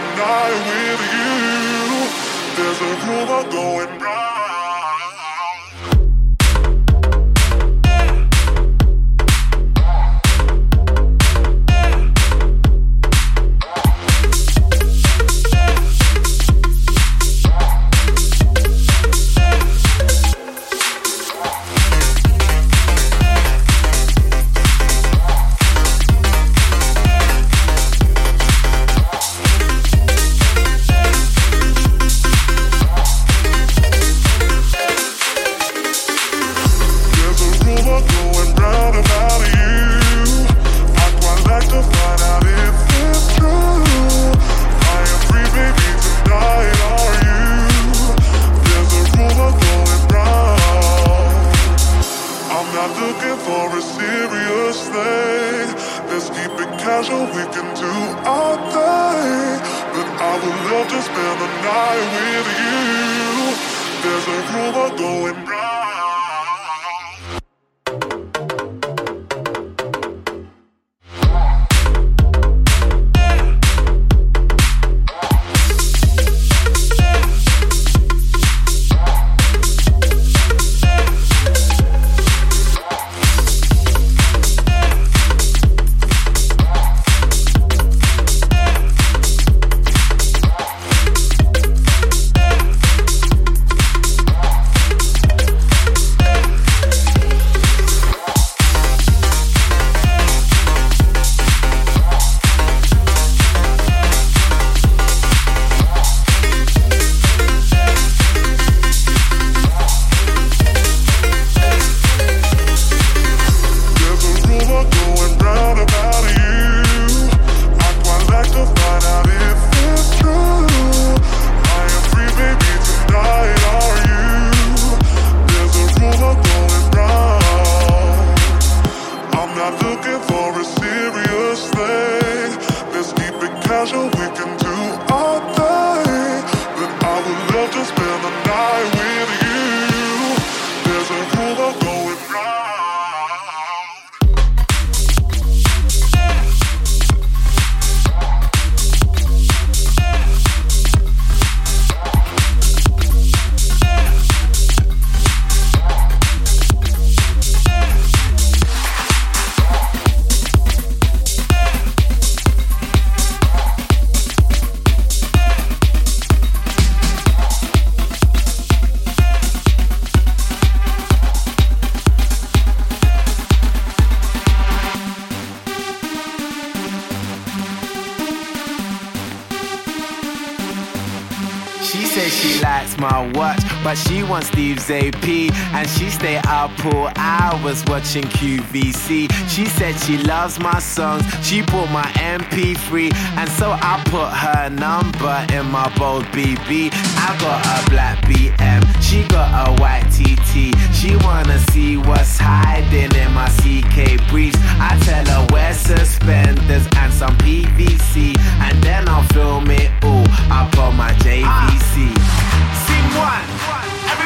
the night with you. There's a rumor going round. Wants Steve's AP. And she stay up all hours watching QVC. She said she loves my songs, she bought my MP3. And so I put her number in my bold BB. I got a black BM, she got a white TT. She wanna see what's hiding in my CK briefs. I tell her wear suspenders and some PVC. And then I'll film it all up on my JVC. Scene one,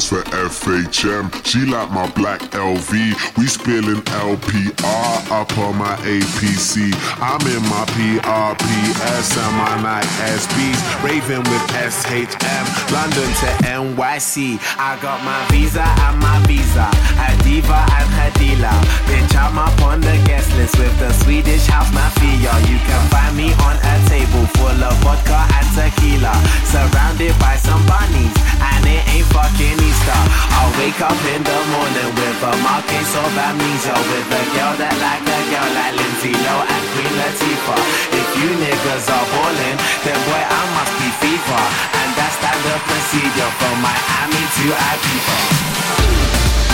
Posts for FHM. She like my black LV. We spilling LPR up on my APC. I'm in my PRPS and my Nike SBs. Raving with SHM. London to NYC. I got my visa and my visa. A diva and dealer. Bitch, I'm up on the guest list with the Swedish house mafia. You can find me on a table full of vodka and tequila. Surrounded by some bunnies. And it ain't fucking Easter. I'll wake up in the morning with a mark case of amnesia. With a girl that like a girl like Lindsay Lohan and Queen Latifah. If you niggas are ballin', then boy I must be FIFA. And that's standard procedure from Miami to Ibiza.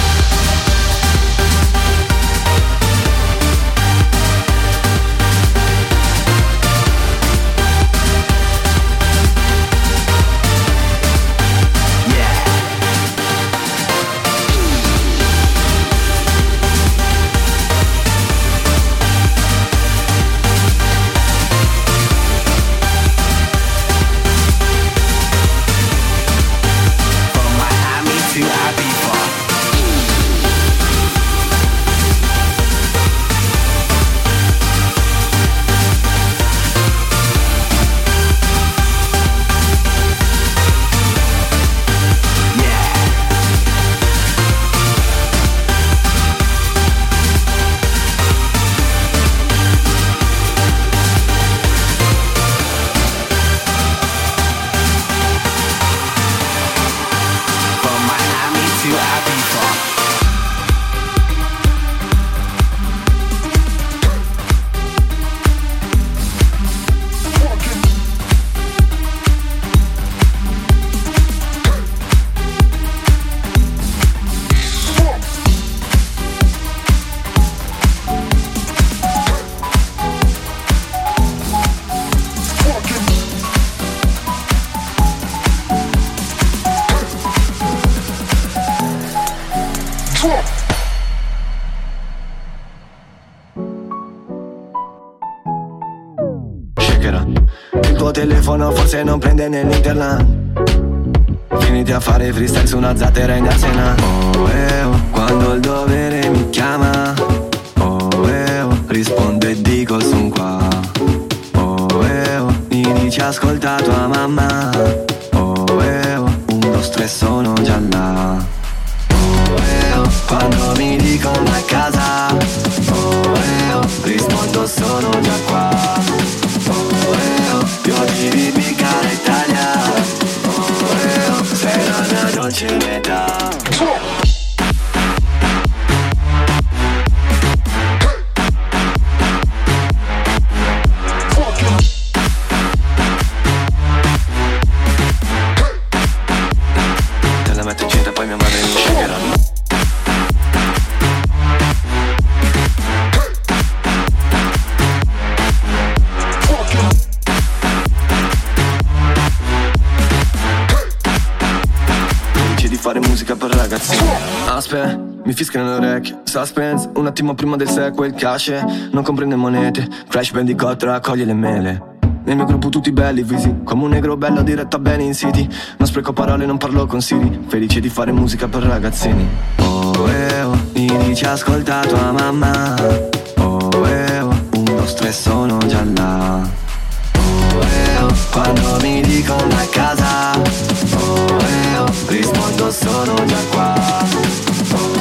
Nell'interland Finiti a fare freestyle su una zattera in Arsena mi fischiano le orecchie. Suspense, un attimo prima del sequel Cash, non comprende monete. Crash Bandicoot raccoglie le mele. Nel mio gruppo tutti belli visi Come un negro bello diretto a bene in city. Non spreco parole, non parlo con Siri. Felice di fare musica per ragazzini. Oh, eh, oh, mi dici ascolta tua mamma? Oh, eh, oh, uno stress sono già là. Oh, eh, oh, quando mi dicono a casa. Oh, eh, oh, rispondo sono già qua Solo.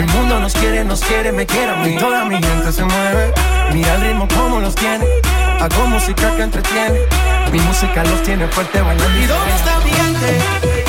El mundo nos quiere, nos quiere, me quiere a mí. Toda mi gente se mueve. Mira el ritmo como los tiene. Hago música que entretiene. Mi música los tiene fuerte bailando. ¿Y dónde está mi gente?